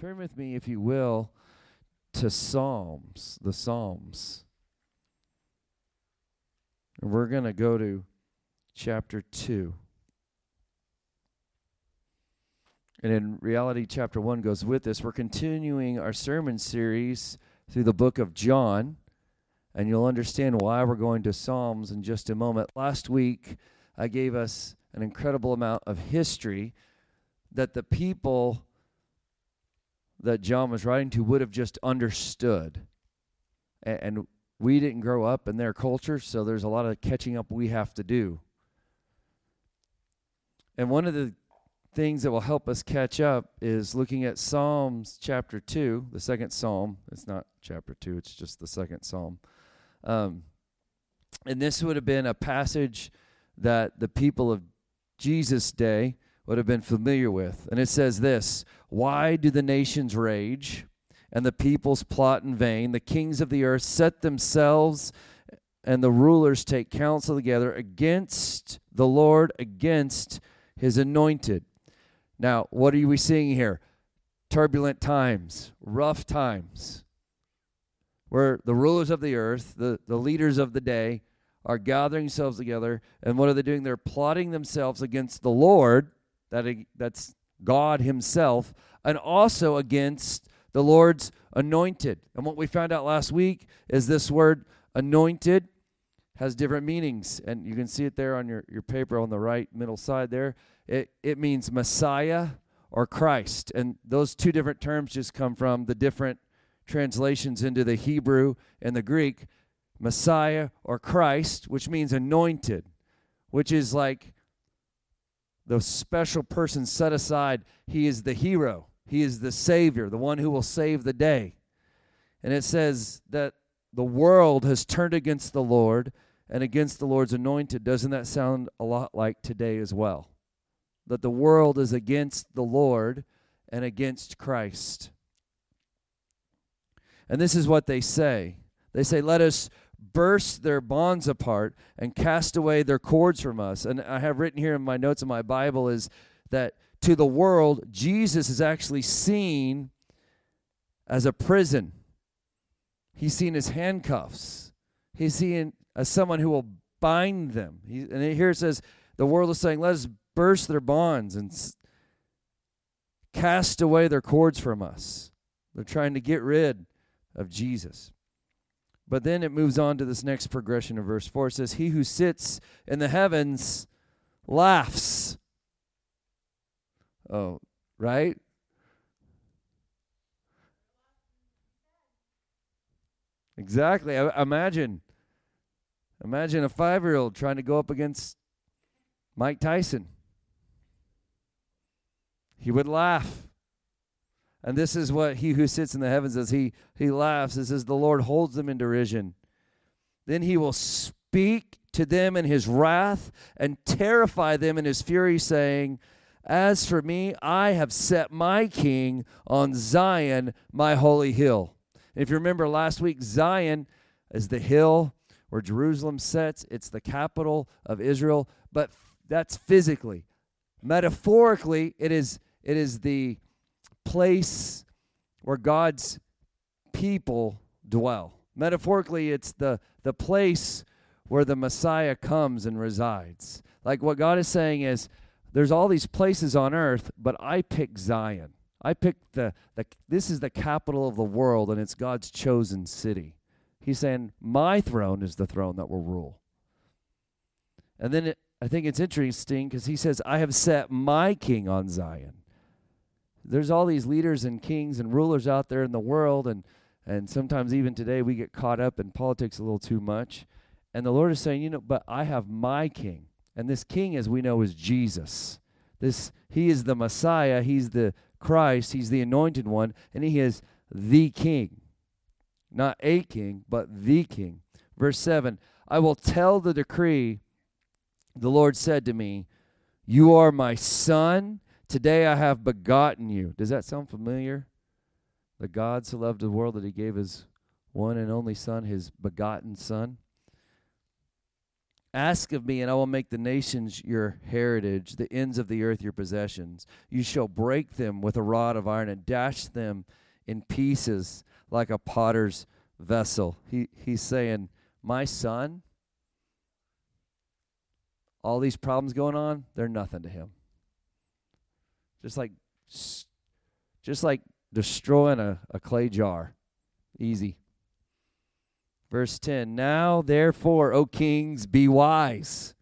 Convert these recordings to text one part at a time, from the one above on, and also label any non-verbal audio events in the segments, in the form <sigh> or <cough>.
turn with me, if you will, to Psalms, the Psalms. And we're going to go to chapter 2. And in reality, chapter 1 goes with this. We're continuing our sermon series through the book of John, and you'll understand why we're going to Psalms in just a moment. Last week, I gave us an incredible amount of history that the people that John was writing to would have just understood. And, and we didn't grow up in their culture, so there's a lot of catching up we have to do. And one of the things that will help us catch up is looking at Psalms chapter 2, the second psalm. It's not chapter 2, it's just the second psalm. Um, and this would have been a passage that the people of Jesus' day would have been familiar with. And it says this Why do the nations rage and the peoples plot in vain? The kings of the earth set themselves and the rulers take counsel together against the Lord, against his anointed. Now, what are we seeing here? Turbulent times, rough times, where the rulers of the earth, the, the leaders of the day, are gathering themselves together. And what are they doing? They're plotting themselves against the Lord that that's God Himself, and also against the Lord's anointed. And what we found out last week is this word anointed has different meanings. And you can see it there on your, your paper on the right middle side there. It, it means Messiah or Christ. And those two different terms just come from the different translations into the Hebrew and the Greek. Messiah or Christ, which means anointed, which is like the special person set aside. He is the hero, he is the savior, the one who will save the day. And it says that the world has turned against the Lord and against the Lord's anointed. Doesn't that sound a lot like today as well? That the world is against the Lord and against Christ. And this is what they say. They say, Let us burst their bonds apart and cast away their cords from us. And I have written here in my notes in my Bible is that to the world, Jesus is actually seen as a prison. He's seen as handcuffs. He's seen as someone who will bind them. He, and here it says, the world is saying, let us burst their bonds and s- cast away their cords from us. They're trying to get rid of Jesus. But then it moves on to this next progression of verse 4. It says, He who sits in the heavens laughs. Oh, right? Exactly. I, imagine. Imagine a five year old trying to go up against Mike Tyson. He would laugh. And this is what he who sits in the heavens says. He, he laughs. It says, The Lord holds them in derision. Then he will speak to them in his wrath and terrify them in his fury, saying, As for me, I have set my king on Zion, my holy hill. If you remember last week, Zion is the hill where Jerusalem sits, it's the capital of Israel, but that's physically. Metaphorically, it is it is the place where God's people dwell. Metaphorically, it's the, the place where the Messiah comes and resides. Like what God is saying is, there's all these places on earth, but I pick Zion. I picked the, the this is the capital of the world and it's God's chosen city. He's saying, My throne is the throne that will rule. And then it, I think it's interesting because he says, I have set my king on Zion there's all these leaders and kings and rulers out there in the world and and sometimes even today we get caught up in politics a little too much. And the lord is saying you know but i have my king and this king as we know is jesus. This he is the messiah he's the christ he's the anointed one and he is the king. Not a king but the king. Verse 7 i will tell the decree the lord said to me you are my son Today I have begotten you. Does that sound familiar? The God so loved the world that he gave his one and only Son, his begotten Son. Ask of me, and I will make the nations your heritage, the ends of the earth your possessions. You shall break them with a rod of iron and dash them in pieces like a potter's vessel. He, he's saying, My son, all these problems going on, they're nothing to him. Just like just like destroying a, a clay jar. Easy. Verse 10 Now therefore, O kings, be wise.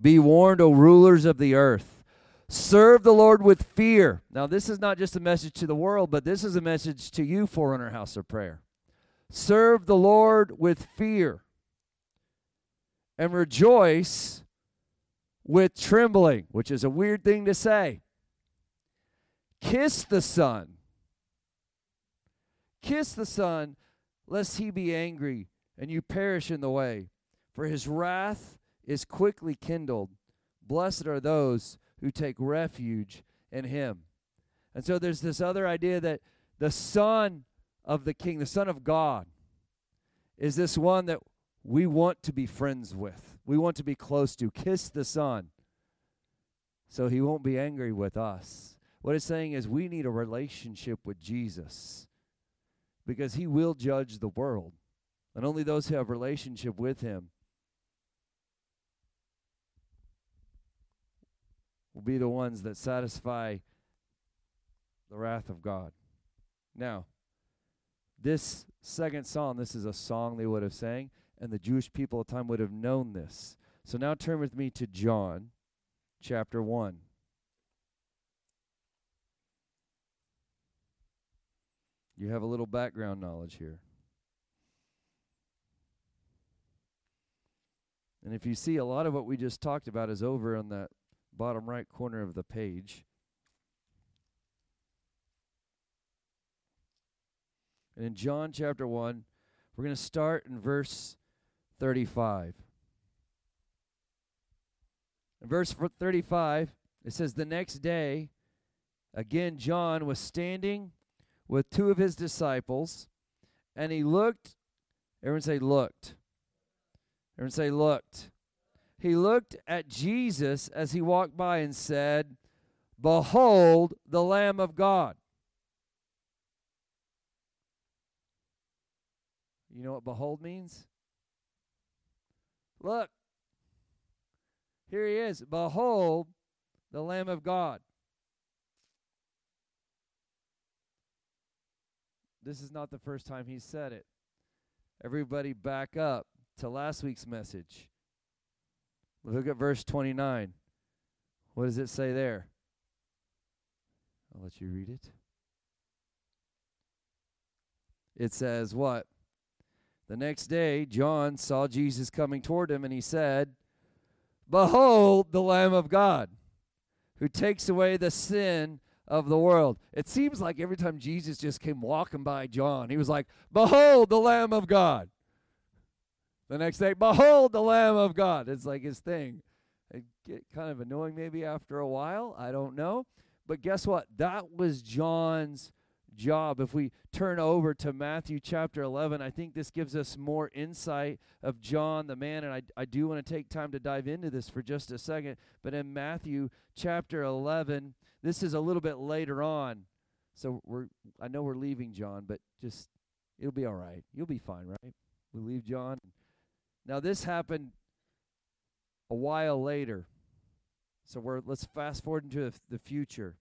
Be warned, O rulers of the earth. Serve the Lord with fear. Now, this is not just a message to the world, but this is a message to you, Forerunner House of Prayer. Serve the Lord with fear and rejoice with trembling, which is a weird thing to say. Kiss the Son. Kiss the Son, lest he be angry and you perish in the way. For his wrath is quickly kindled. Blessed are those who take refuge in him. And so there's this other idea that the Son of the King, the Son of God, is this one that we want to be friends with. We want to be close to. Kiss the Son so he won't be angry with us. What it's saying is we need a relationship with Jesus because he will judge the world. And only those who have relationship with him will be the ones that satisfy the wrath of God. Now, this second psalm, this is a song they would have sang, and the Jewish people at the time would have known this. So now turn with me to John chapter 1. You have a little background knowledge here. And if you see, a lot of what we just talked about is over on that bottom right corner of the page. And in John chapter 1, we're going to start in verse 35. In verse 35, it says, The next day, again, John was standing with two of his disciples, and he looked, everyone say, looked. Everyone say, looked. He looked at Jesus as he walked by and said, Behold the Lamb of God. You know what behold means? Look. Here he is. Behold the Lamb of God. This is not the first time he said it. Everybody back up to last week's message. Look at verse 29. What does it say there? I'll let you read it. It says, What? The next day, John saw Jesus coming toward him, and he said, Behold the Lamb of God, who takes away the sin of the world. It seems like every time Jesus just came walking by John, he was like, Behold the Lamb of God. The next day, behold the Lamb of God. It's like his thing. It get kind of annoying maybe after a while. I don't know. But guess what? That was John's job. If we turn over to Matthew chapter 11, I think this gives us more insight of John the man. And I, I do want to take time to dive into this for just a second. But in Matthew chapter 11, this is a little bit later on. So we're I know we're leaving John, but just it'll be all right. You'll be fine, right? We leave John. Now this happened a while later. So we're let's fast forward into the future.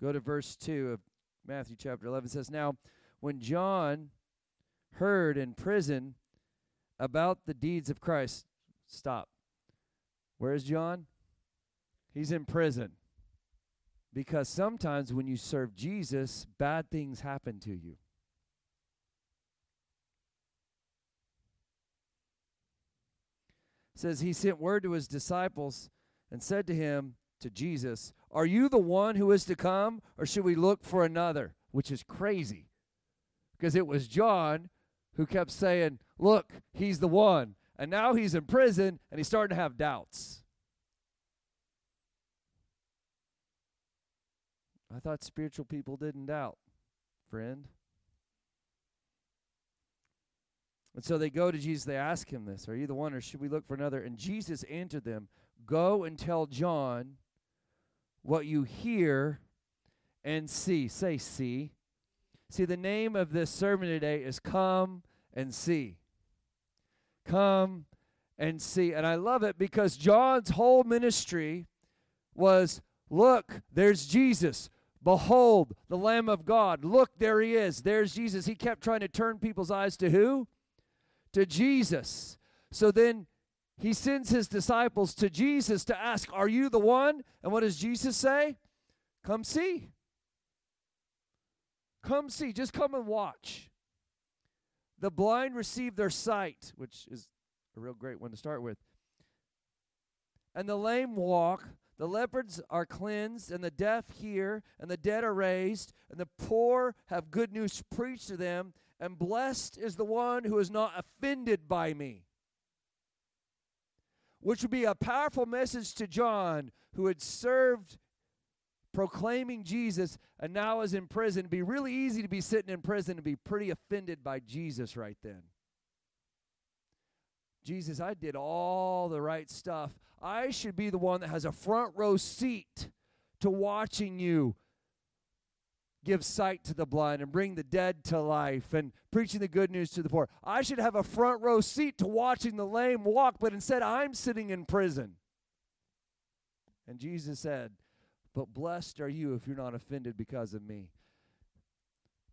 Go to verse 2 of Matthew chapter 11. It says, Now, when John heard in prison about the deeds of Christ, stop. Where's John? He's in prison. Because sometimes when you serve Jesus, bad things happen to you. says he sent word to his disciples and said to him to Jesus, "Are you the one who is to come or should we look for another?" Which is crazy. Because it was John who kept saying, "Look, he's the one." And now he's in prison and he's starting to have doubts. I thought spiritual people didn't doubt, friend. And so they go to Jesus, they ask him this Are you the one, or should we look for another? And Jesus answered them, Go and tell John what you hear and see. Say, see. See, the name of this sermon today is Come and See. Come and see. And I love it because John's whole ministry was look, there's Jesus. Behold, the Lamb of God. Look, there he is. There's Jesus. He kept trying to turn people's eyes to who? To Jesus. So then he sends his disciples to Jesus to ask, Are you the one? And what does Jesus say? Come see. Come see. Just come and watch. The blind receive their sight, which is a real great one to start with. And the lame walk, the leopards are cleansed, and the deaf hear, and the dead are raised, and the poor have good news preached to them, and blessed is the one who is not offended by me which would be a powerful message to John, who had served proclaiming Jesus and now is in prison. It'd be really easy to be sitting in prison and be pretty offended by Jesus right then. Jesus, I did all the right stuff. I should be the one that has a front row seat to watching you give sight to the blind and bring the dead to life and preaching the good news to the poor. I should have a front row seat to watching the lame walk, but instead I'm sitting in prison. And Jesus said, But blessed are you if you're not offended because of me.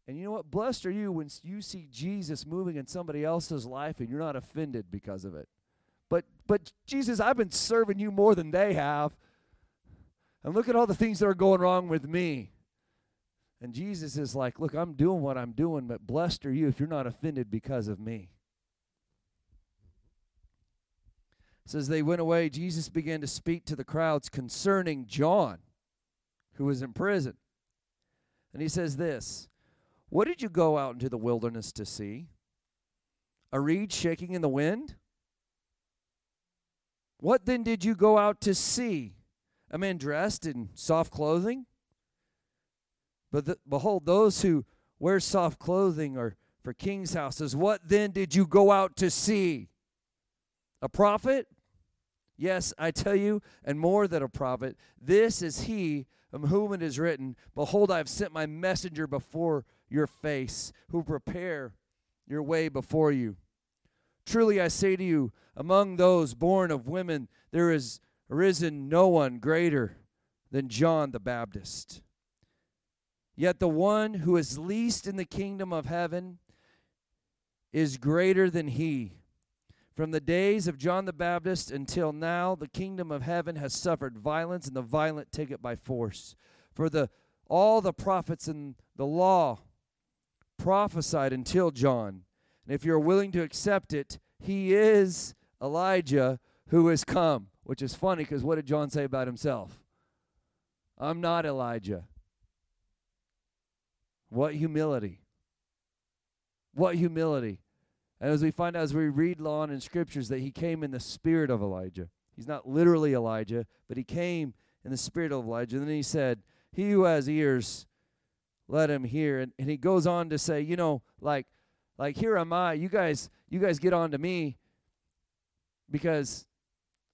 And you know what? Blessed are you when you see Jesus moving in somebody else's life and you're not offended because of it. But but Jesus, I've been serving you more than they have. And look at all the things that are going wrong with me. And Jesus is like, Look, I'm doing what I'm doing, but blessed are you if you're not offended because of me. says they went away, Jesus began to speak to the crowds concerning John, who was in prison. And he says this What did you go out into the wilderness to see? A reed shaking in the wind? What then did you go out to see? A man dressed in soft clothing? But the, behold, those who wear soft clothing are for king's houses. What then did you go out to see? A prophet? Yes, I tell you, and more than a prophet. This is he of whom it is written Behold, I have sent my messenger before your face, who prepare your way before you. Truly I say to you, among those born of women, there is arisen no one greater than John the Baptist. Yet the one who is least in the kingdom of heaven is greater than he. From the days of John the Baptist until now, the kingdom of heaven has suffered violence, and the violent take it by force. For the all the prophets and the law prophesied until John. And if you're willing to accept it, he is Elijah who has come. Which is funny because what did John say about himself? I'm not Elijah. What humility. What humility. And as we find out as we read on in scriptures that he came in the spirit of Elijah. He's not literally Elijah, but he came in the spirit of Elijah. And then he said, He who has ears, let him hear. And, and he goes on to say, you know, like, like here am I. You guys, you guys get on to me because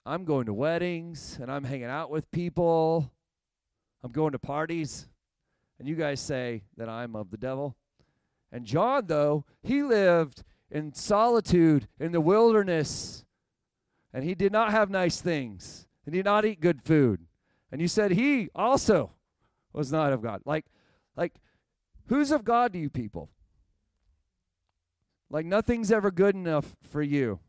I'm going to weddings and I'm hanging out with people. I'm going to parties and you guys say that I'm of the devil. And John, though, he lived in solitude in the wilderness, and he did not have nice things, and he did not eat good food. And you said he also was not of God. Like, like, who's of God to you people? Like nothing's ever good enough for you.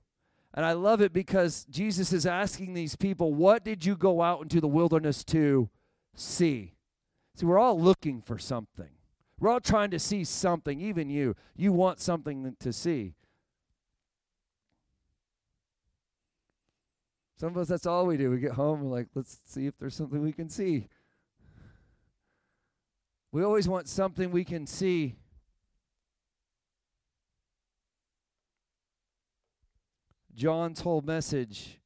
And I love it because Jesus is asking these people, what did you go out into the wilderness to see? See, we're all looking for something. We're all trying to see something, even you. You want something to see. Some of us, that's all we do. We get home, and we're like, let's see if there's something we can see. We always want something we can see. John's whole message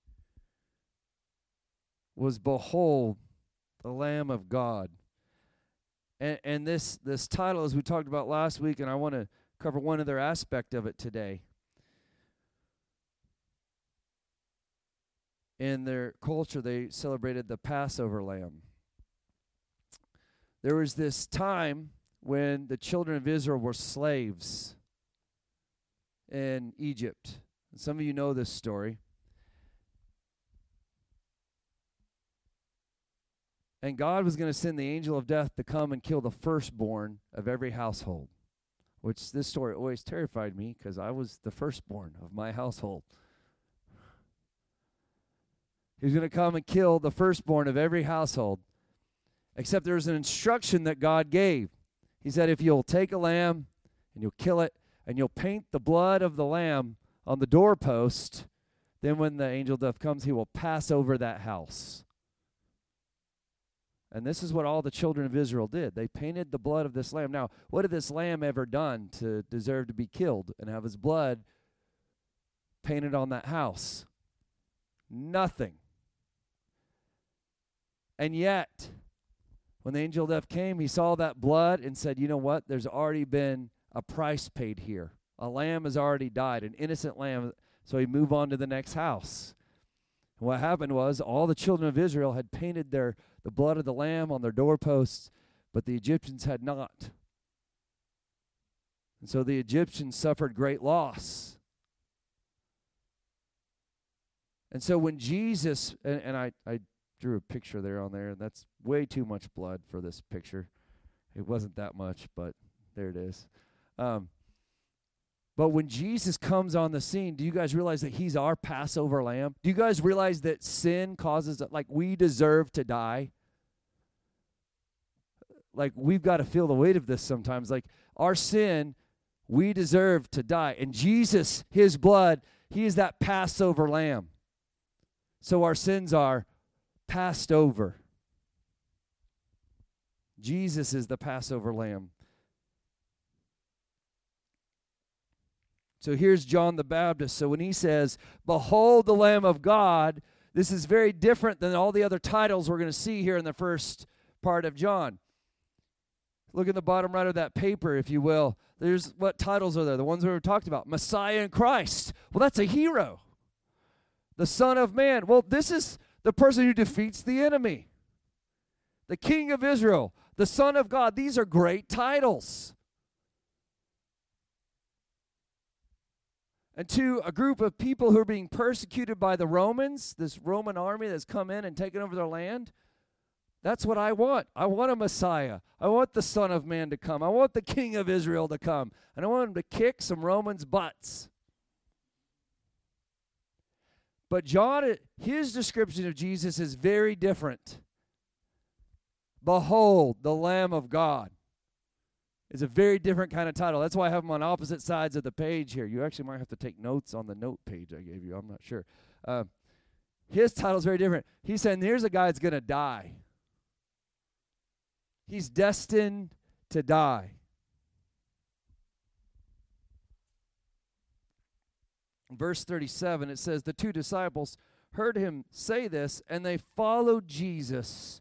was Behold, the Lamb of God. And, and this, this title, as we talked about last week, and I want to cover one other aspect of it today. In their culture, they celebrated the Passover lamb. There was this time when the children of Israel were slaves in Egypt. Some of you know this story. And God was going to send the angel of death to come and kill the firstborn of every household, which this story always terrified me because I was the firstborn of my household. He was going to come and kill the firstborn of every household, except there was an instruction that God gave. He said, If you'll take a lamb and you'll kill it, and you'll paint the blood of the lamb on the doorpost, then when the angel of death comes, he will pass over that house. And this is what all the children of Israel did. They painted the blood of this lamb. Now, what had this lamb ever done to deserve to be killed and have his blood painted on that house? Nothing. And yet, when the angel of death came, he saw that blood and said, You know what? There's already been a price paid here. A lamb has already died, an innocent lamb. So he moved on to the next house. And what happened was all the children of Israel had painted their the blood of the lamb on their doorposts, but the Egyptians had not. And so the Egyptians suffered great loss. And so when Jesus and, and I, I drew a picture there on there, and that's way too much blood for this picture. It wasn't that much, but there it is. Um, but when Jesus comes on the scene, do you guys realize that he's our Passover lamb? Do you guys realize that sin causes, like, we deserve to die? Like, we've got to feel the weight of this sometimes. Like, our sin, we deserve to die. And Jesus, his blood, he is that Passover lamb. So our sins are passed over. Jesus is the Passover lamb. So here's John the Baptist. So when he says, Behold the Lamb of God, this is very different than all the other titles we're going to see here in the first part of John. Look at the bottom right of that paper, if you will. There's what titles are there? The ones we were talked about Messiah and Christ. Well, that's a hero. The Son of Man. Well, this is the person who defeats the enemy. The King of Israel, the Son of God. These are great titles. and to a group of people who are being persecuted by the Romans, this Roman army that's come in and taken over their land. That's what I want. I want a Messiah. I want the Son of Man to come. I want the King of Israel to come. And I want him to kick some Romans' butts. But John, his description of Jesus is very different. Behold, the Lamb of God is a very different kind of title. That's why I have them on opposite sides of the page here. You actually might have to take notes on the note page I gave you. I'm not sure. Uh, his title is very different. He's saying here's a guy that's going to die. He's destined to die. verse 37, it says, The two disciples heard him say this, and they followed Jesus.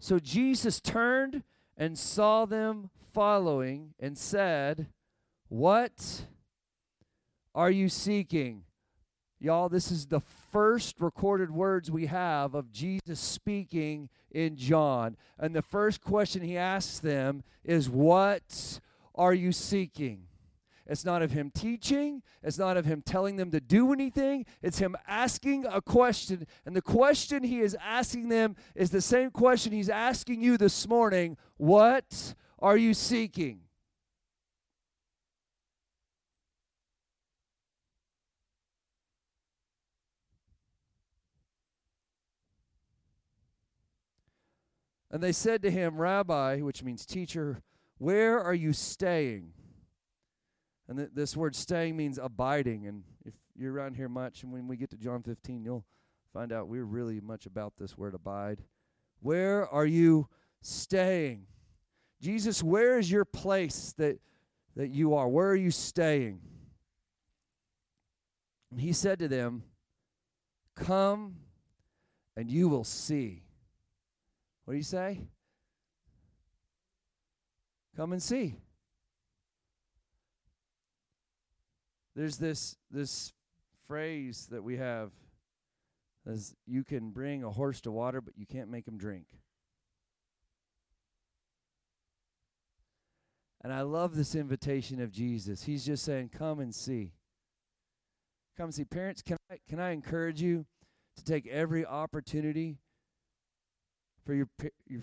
So Jesus turned and saw them following and said, What are you seeking? Y'all, this is the first recorded words we have of Jesus speaking in John. And the first question he asks them is, What are you seeking? It's not of him teaching. It's not of him telling them to do anything. It's him asking a question. And the question he is asking them is the same question he's asking you this morning What are you seeking? And they said to him, Rabbi, which means teacher, where are you staying? And th- this word staying means abiding. And if you're around here much, and when we get to John 15, you'll find out we're really much about this word abide. Where are you staying? Jesus, where is your place that, that you are? Where are you staying? And he said to them, Come and you will see. What do you say? Come and see. There's this this phrase that we have As you can bring a horse to water, but you can't make him drink. And I love this invitation of Jesus. He's just saying, Come and see. Come and see. Parents, can I, can I encourage you to take every opportunity for your,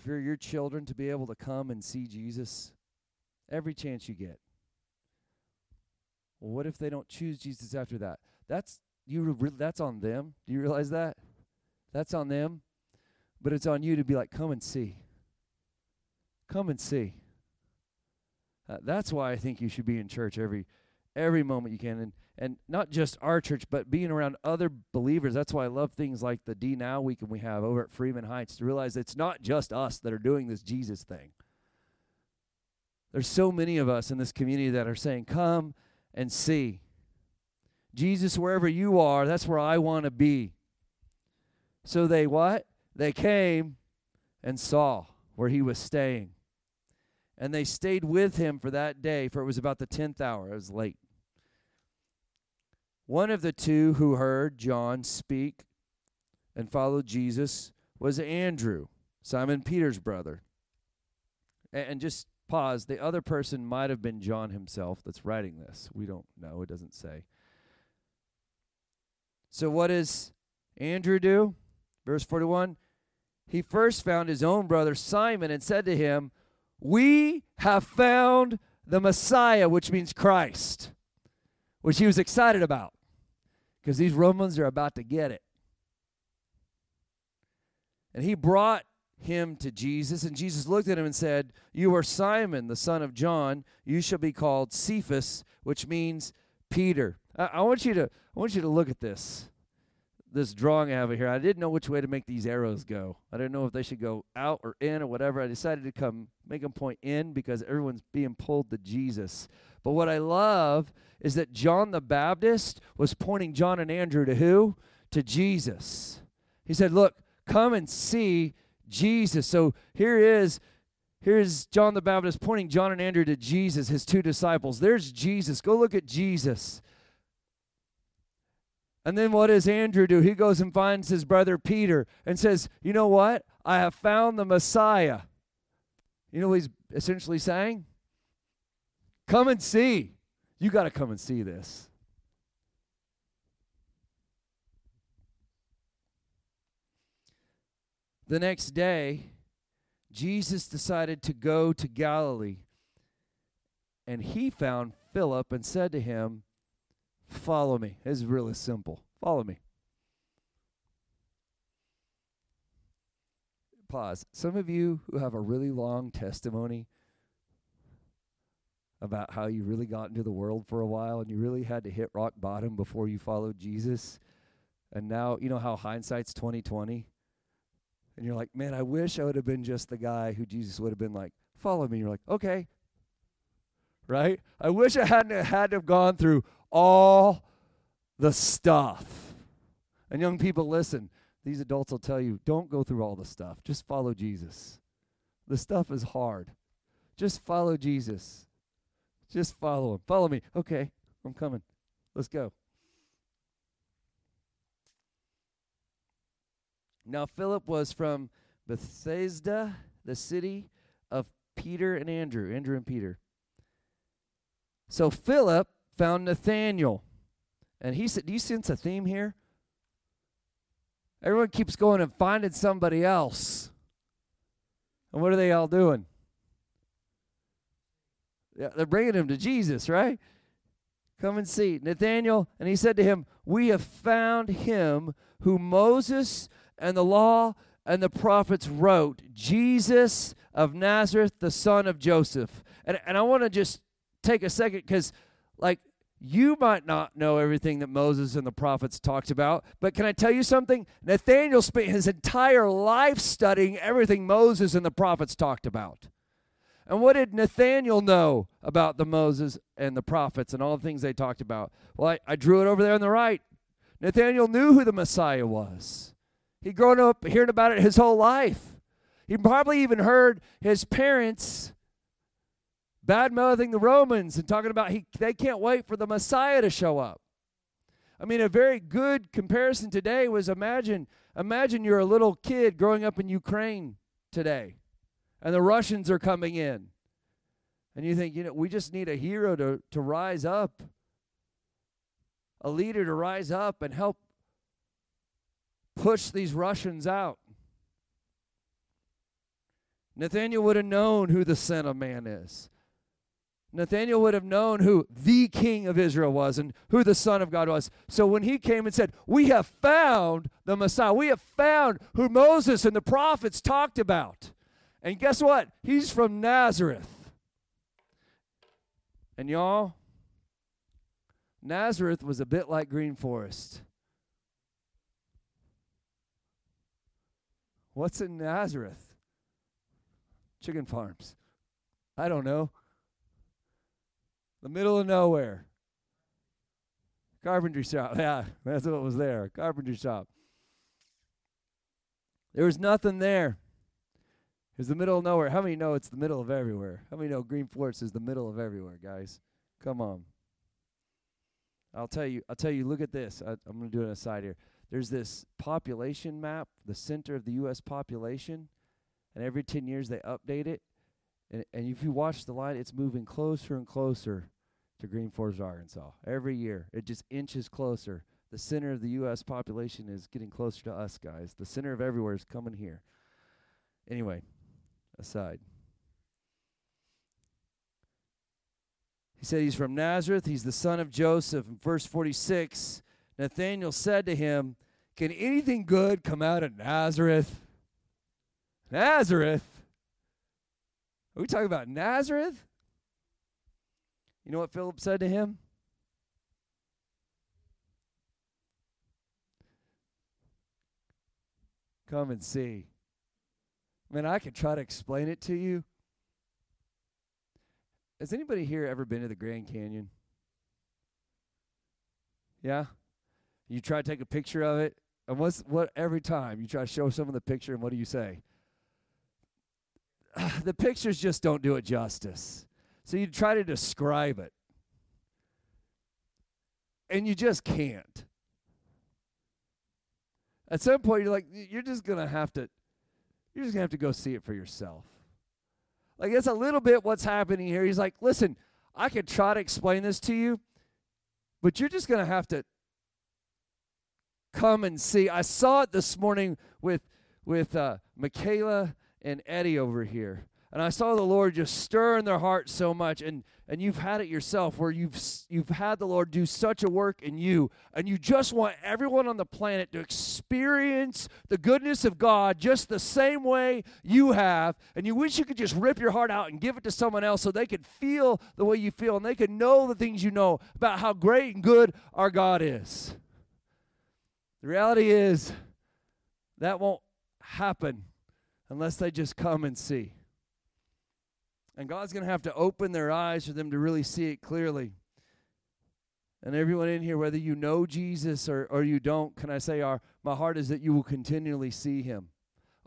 for your children to be able to come and see Jesus? Every chance you get. Well, what if they don't choose Jesus after that? That's you. That's on them. Do you realize that? That's on them, but it's on you to be like, come and see. Come and see. Uh, that's why I think you should be in church every every moment you can, and and not just our church, but being around other believers. That's why I love things like the D Now weekend we have over at Freeman Heights to realize it's not just us that are doing this Jesus thing. There's so many of us in this community that are saying, "Come and see." Jesus, wherever you are, that's where I want to be. So they what? They came and saw where he was staying. And they stayed with him for that day, for it was about the 10th hour. It was late. One of the two who heard John speak and followed Jesus was Andrew, Simon Peter's brother. And just pause. The other person might have been John himself that's writing this. We don't know. It doesn't say. So, what does Andrew do? Verse 41 He first found his own brother Simon and said to him, we have found the Messiah, which means Christ, which he was excited about because these Romans are about to get it. And he brought him to Jesus, and Jesus looked at him and said, You are Simon, the son of John. You shall be called Cephas, which means Peter. I, I want you to I want you to look at this this drawing I have here. I didn't know which way to make these arrows go. I didn't know if they should go out or in or whatever. I decided to come make them point in because everyone's being pulled to Jesus. But what I love is that John the Baptist was pointing John and Andrew to who? To Jesus. He said, "Look, come and see Jesus." So here is here's John the Baptist pointing John and Andrew to Jesus, his two disciples. There's Jesus. Go look at Jesus. And then what does Andrew do? He goes and finds his brother Peter and says, You know what? I have found the Messiah. You know what he's essentially saying? Come and see. You got to come and see this. The next day, Jesus decided to go to Galilee. And he found Philip and said to him, Follow me. It's really simple. Follow me. Pause. Some of you who have a really long testimony about how you really got into the world for a while and you really had to hit rock bottom before you followed Jesus. And now, you know how hindsight's 2020? And you're like, man, I wish I would have been just the guy who Jesus would have been like, follow me. You're like, okay. Right? I wish I hadn't had to have gone through all the stuff. And young people, listen, these adults will tell you don't go through all the stuff. Just follow Jesus. The stuff is hard. Just follow Jesus. Just follow him. Follow me. Okay, I'm coming. Let's go. Now, Philip was from Bethsaida, the city of Peter and Andrew, Andrew and Peter. So Philip found Nathaniel. And he said, Do you sense a theme here? Everyone keeps going and finding somebody else. And what are they all doing? Yeah, they're bringing him to Jesus, right? Come and see. Nathaniel, and he said to him, We have found him who Moses and the law and the prophets wrote, Jesus of Nazareth, the son of Joseph. And, and I want to just take a second because like you might not know everything that Moses and the prophets talked about, but can I tell you something? Nathaniel spent his entire life studying everything Moses and the prophets talked about. And what did Nathaniel know about the Moses and the prophets and all the things they talked about? Well, I, I drew it over there on the right. Nathaniel knew who the Messiah was. He'd grown up hearing about it his whole life. He probably even heard his parents bad mouthing the Romans and talking about he, they can't wait for the Messiah to show up. I mean, a very good comparison today was imagine imagine you're a little kid growing up in Ukraine today, and the Russians are coming in. And you think, you know, we just need a hero to, to rise up, a leader to rise up and help push these Russians out. Nathaniel would have known who the Son of Man is. Nathaniel would have known who the king of Israel was and who the Son of God was. So when he came and said, We have found the Messiah, we have found who Moses and the prophets talked about. And guess what? He's from Nazareth. And y'all, Nazareth was a bit like Green Forest. What's in Nazareth? Chicken farms. I don't know. The middle of nowhere. Carpentry shop. <laughs> Yeah, that's what was there. Carpentry shop. There was nothing there. It was the middle of nowhere. How many know it's the middle of everywhere? How many know Green Forest is the middle of everywhere, guys? Come on. I'll tell you. I'll tell you. Look at this. I, I'm going to do an aside here. There's this population map, the center of the U.S. population, and every 10 years they update it. And, and if you watch the line, it's moving closer and closer to Green Forest, Arkansas. Every year, it just inches closer. The center of the U.S. population is getting closer to us, guys. The center of everywhere is coming here. Anyway, aside. He said he's from Nazareth. He's the son of Joseph. In verse 46, Nathanael said to him, Can anything good come out of Nazareth? Nazareth? Are we talking about Nazareth? You know what Philip said to him? Come and see. Man, I could try to explain it to you. Has anybody here ever been to the Grand Canyon? Yeah? You try to take a picture of it, and what's what every time you try to show someone the picture, and what do you say? <sighs> the pictures just don't do it justice. So you try to describe it. And you just can't. At some point you're like you're just to have to you're just to have to go see it for yourself. Like it's a little bit what's happening here. He's like, "Listen, I could try to explain this to you, but you're just to have to come and see." I saw it this morning with with uh, Michaela and Eddie over here. And I saw the Lord just stir in their hearts so much and and you've had it yourself where you've you've had the Lord do such a work in you and you just want everyone on the planet to experience the goodness of God just the same way you have and you wish you could just rip your heart out and give it to someone else so they could feel the way you feel and they could know the things you know about how great and good our God is. The reality is that won't happen unless they just come and see. And God's going to have to open their eyes for them to really see it clearly. And everyone in here, whether you know Jesus or, or you don't, can I say, our, my heart is that you will continually see him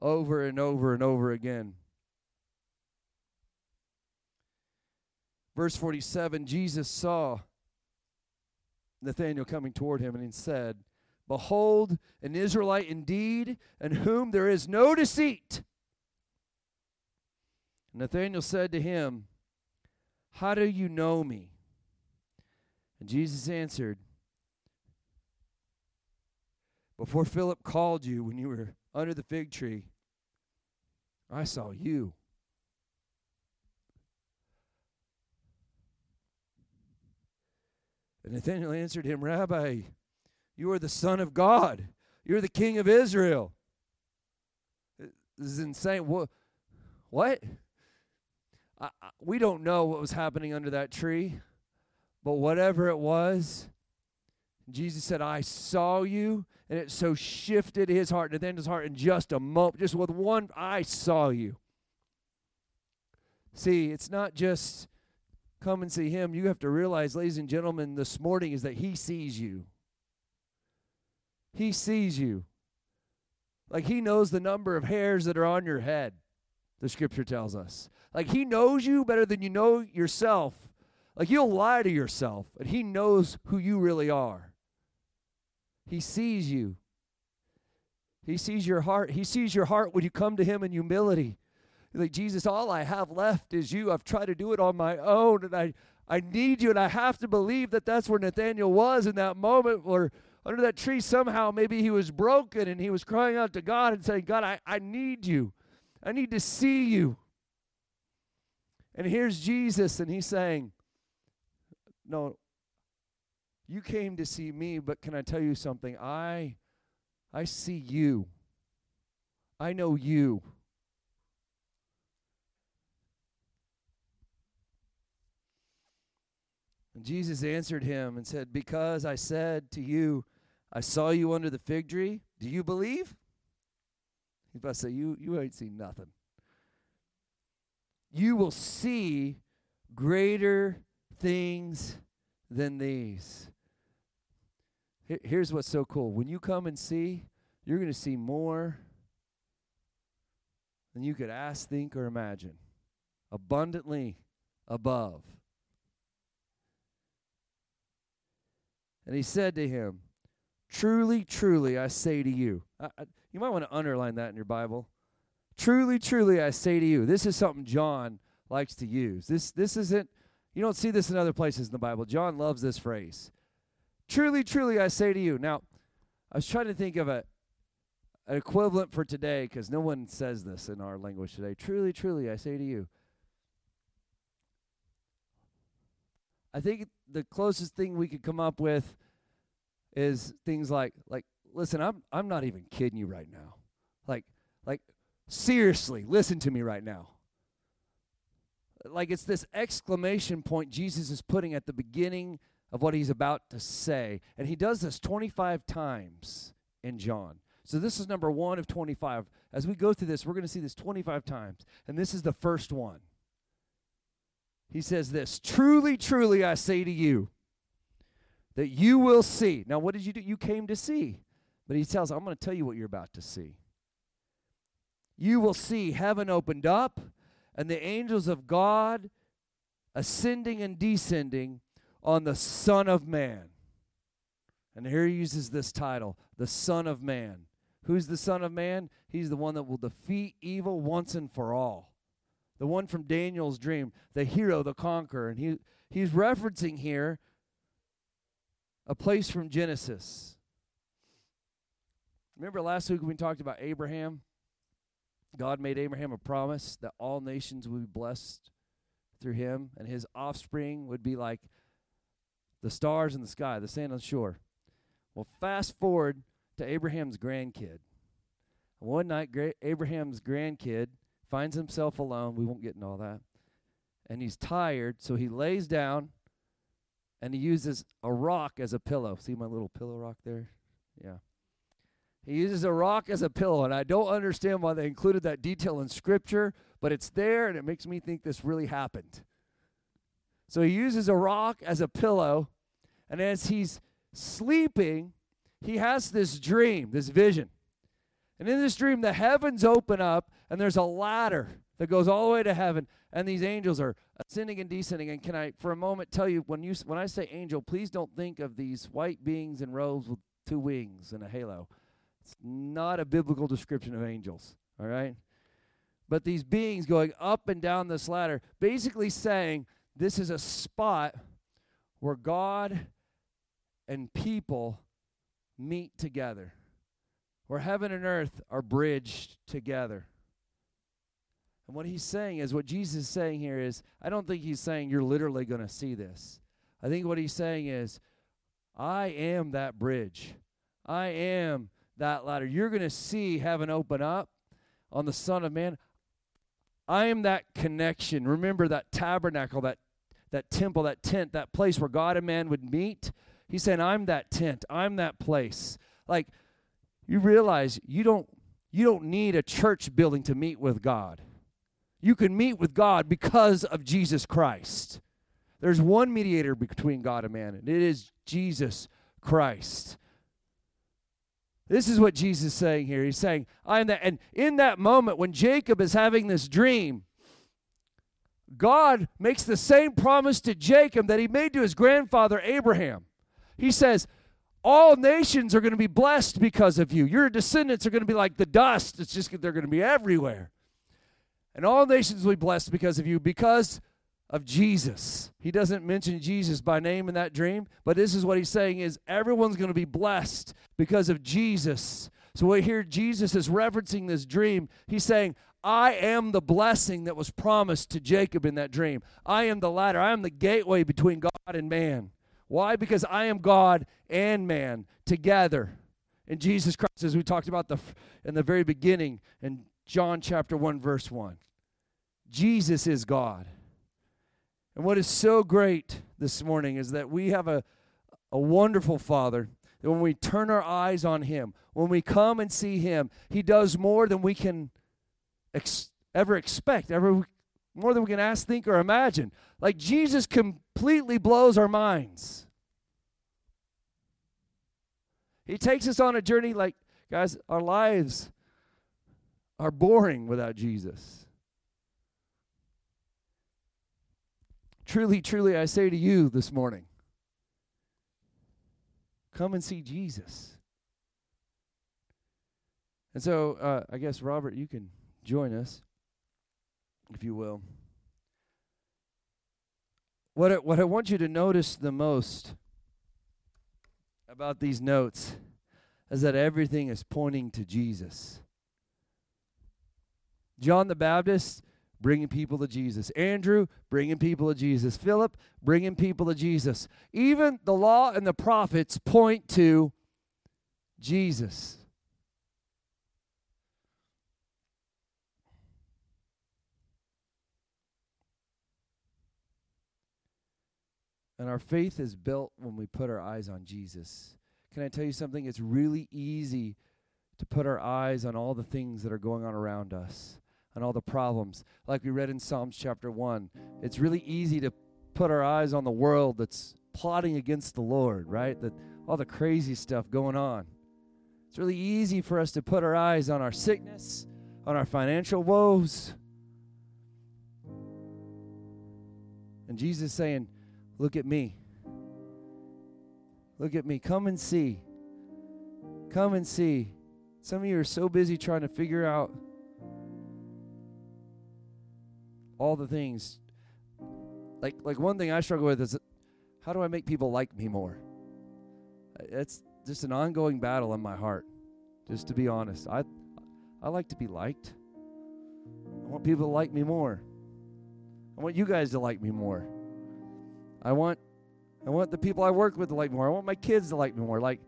over and over and over again. Verse 47 Jesus saw Nathanael coming toward him and he said, Behold, an Israelite indeed, in whom there is no deceit. Nathanael said to him, How do you know me? And Jesus answered, Before Philip called you when you were under the fig tree, I saw you. And Nathanael answered him, Rabbi, you are the Son of God. You're the King of Israel. This is insane. What? What? I, we don't know what was happening under that tree, but whatever it was, Jesus said, I saw you, and it so shifted his heart, Nathanael's heart in just a moment, just with one, I saw you. See, it's not just come and see him. You have to realize, ladies and gentlemen, this morning is that he sees you. He sees you. Like he knows the number of hairs that are on your head, the scripture tells us. Like he knows you better than you know yourself. Like you'll lie to yourself, but he knows who you really are. He sees you. He sees your heart. He sees your heart when you come to Him in humility. Like, Jesus, all I have left is you. I've tried to do it on my own, and I, I need you, and I have to believe that that's where Nathaniel was in that moment where under that tree somehow maybe he was broken and he was crying out to God and saying, God, I, I need you. I need to see you. And here's Jesus, and he's saying, No, you came to see me, but can I tell you something? I I see you. I know you. And Jesus answered him and said, Because I said to you, I saw you under the fig tree, do you believe? He's about to say, You you ain't seen nothing. You will see greater things than these. Here's what's so cool. When you come and see, you're going to see more than you could ask, think, or imagine. Abundantly above. And he said to him, Truly, truly, I say to you. I, I, you might want to underline that in your Bible. Truly, truly, I say to you. This is something John likes to use. This, this isn't, you don't see this in other places in the Bible. John loves this phrase. Truly, truly, I say to you. Now, I was trying to think of a, an equivalent for today because no one says this in our language today. Truly, truly, I say to you. I think the closest thing we could come up with is things like like listen, I'm I'm not even kidding you right now. Like like seriously, listen to me right now. Like it's this exclamation point Jesus is putting at the beginning of what he's about to say. And he does this 25 times in John. So this is number one of 25. As we go through this, we're going to see this 25 times. And this is the first one. He says this Truly, truly, I say to you, that you will see. Now, what did you do? You came to see. But he tells, I'm going to tell you what you're about to see. You will see heaven opened up and the angels of God ascending and descending on the Son of Man. And here he uses this title, the Son of Man. Who's the Son of Man? He's the one that will defeat evil once and for all. The one from Daniel's dream, the hero, the conqueror. And he, he's referencing here a place from Genesis. Remember last week we talked about Abraham? God made Abraham a promise that all nations would be blessed through him, and his offspring would be like the stars in the sky, the sand on the shore. Well, fast forward to Abraham's grandkid. One night, Abraham's grandkid finds himself alone. We won't get into all that. And he's tired, so he lays down and he uses a rock as a pillow. See my little pillow rock there? Yeah. He uses a rock as a pillow, and I don't understand why they included that detail in Scripture, but it's there, and it makes me think this really happened. So he uses a rock as a pillow, and as he's sleeping, he has this dream, this vision. And in this dream, the heavens open up, and there's a ladder that goes all the way to heaven, and these angels are ascending and descending. And can I, for a moment, tell you when you when I say angel, please don't think of these white beings in robes with two wings and a halo. It's not a biblical description of angels. All right, but these beings going up and down this ladder, basically saying this is a spot where God and people meet together, where heaven and earth are bridged together. And what he's saying is, what Jesus is saying here is, I don't think he's saying you're literally going to see this. I think what he's saying is, I am that bridge. I am that ladder. You're going to see heaven open up on the Son of Man. I am that connection. Remember that tabernacle, that that temple, that tent, that place where God and man would meet. He's saying, I'm that tent. I'm that place. Like you realize you don't you don't need a church building to meet with God. You can meet with God because of Jesus Christ. There's one mediator between God and man, and it is Jesus Christ. This is what Jesus is saying here. He's saying, I am that. And in that moment, when Jacob is having this dream, God makes the same promise to Jacob that he made to his grandfather Abraham. He says, all nations are going to be blessed because of you. Your descendants are going to be like the dust. It's just they're going to be everywhere. And all nations will be blessed because of you because of Jesus. He doesn't mention Jesus by name in that dream, but this is what he's saying is everyone's going to be blessed because of Jesus. So we hear Jesus is referencing this dream. He's saying, I am the blessing that was promised to Jacob in that dream. I am the ladder. I am the gateway between God and man. Why? Because I am God and man together. In Jesus Christ, as we talked about the in the very beginning in John chapter 1, verse 1. Jesus is God. And what is so great this morning is that we have a, a wonderful Father that when we turn our eyes on Him, when we come and see Him, He does more than we can ex- ever expect, ever more than we can ask, think, or imagine. Like Jesus completely blows our minds. He takes us on a journey like, guys, our lives are boring without Jesus. Truly, truly, I say to you this morning come and see Jesus. And so, uh, I guess, Robert, you can join us, if you will. What I, what I want you to notice the most about these notes is that everything is pointing to Jesus. John the Baptist bringing people to Jesus. Andrew, bringing people to Jesus. Philip, bringing people to Jesus. Even the law and the prophets point to Jesus. And our faith is built when we put our eyes on Jesus. Can I tell you something? It's really easy to put our eyes on all the things that are going on around us and all the problems. Like we read in Psalms chapter 1, it's really easy to put our eyes on the world that's plotting against the Lord, right? That all the crazy stuff going on. It's really easy for us to put our eyes on our sickness, on our financial woes. And Jesus saying, Look at me. Look at me. Come and see. Come and see. Some of you are so busy trying to figure out all the things. Like like one thing I struggle with is how do I make people like me more? It's just an ongoing battle in my heart. Just to be honest, I I like to be liked. I want people to like me more. I want you guys to like me more. I want I want the people I work with to like me more. I want my kids to like me more. Like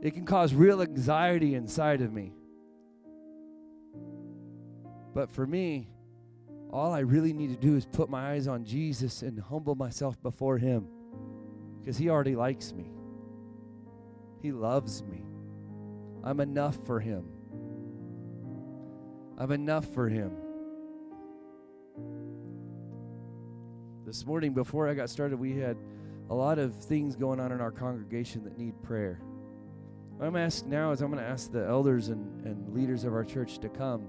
it can cause real anxiety inside of me. But for me, all I really need to do is put my eyes on Jesus and humble myself before Him because He already likes me. He loves me. I'm enough for Him. I'm enough for Him. This morning, before I got started, we had a lot of things going on in our congregation that need prayer. What I'm asking now is I'm going to ask the elders and, and leaders of our church to come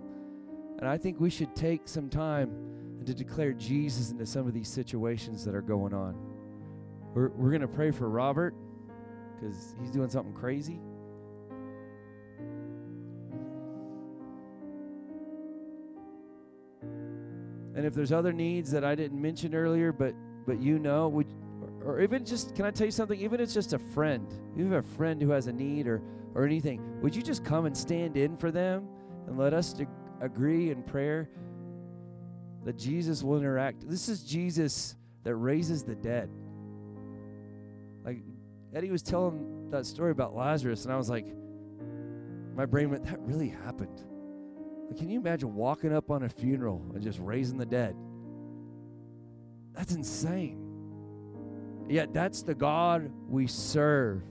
and I think we should take some time to declare Jesus into some of these situations that are going on. We're, we're going to pray for Robert because he's doing something crazy. And if there's other needs that I didn't mention earlier, but but you know, would or, or even just can I tell you something? Even if it's just a friend, even a friend who has a need or or anything, would you just come and stand in for them and let us de- agree in prayer that Jesus will interact. This is Jesus that raises the dead. Like Eddie was telling that story about Lazarus, and I was like, my brain went, that really happened. Like, can you imagine walking up on a funeral and just raising the dead? That's insane. Yet that's the God we serve.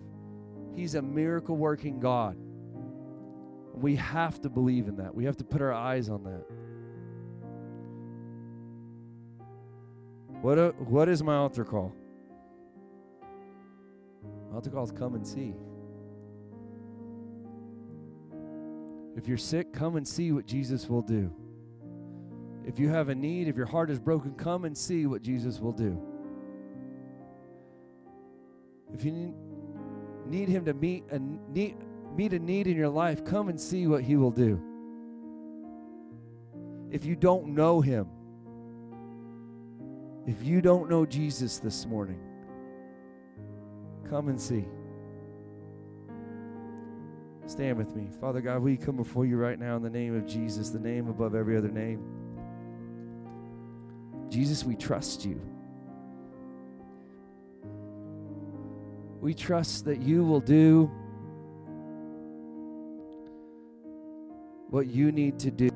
He's a miracle working God. We have to believe in that. We have to put our eyes on that. What, a, what is my altar call? altar call is come and see. If you're sick, come and see what Jesus will do. If you have a need, if your heart is broken, come and see what Jesus will do. If you need, need Him to meet a need, meet a need in your life, come and see what He will do. If you don't know Him, if you don't know Jesus this morning, come and see. Stand with me. Father God, we come before you right now in the name of Jesus, the name above every other name. Jesus, we trust you. We trust that you will do what you need to do.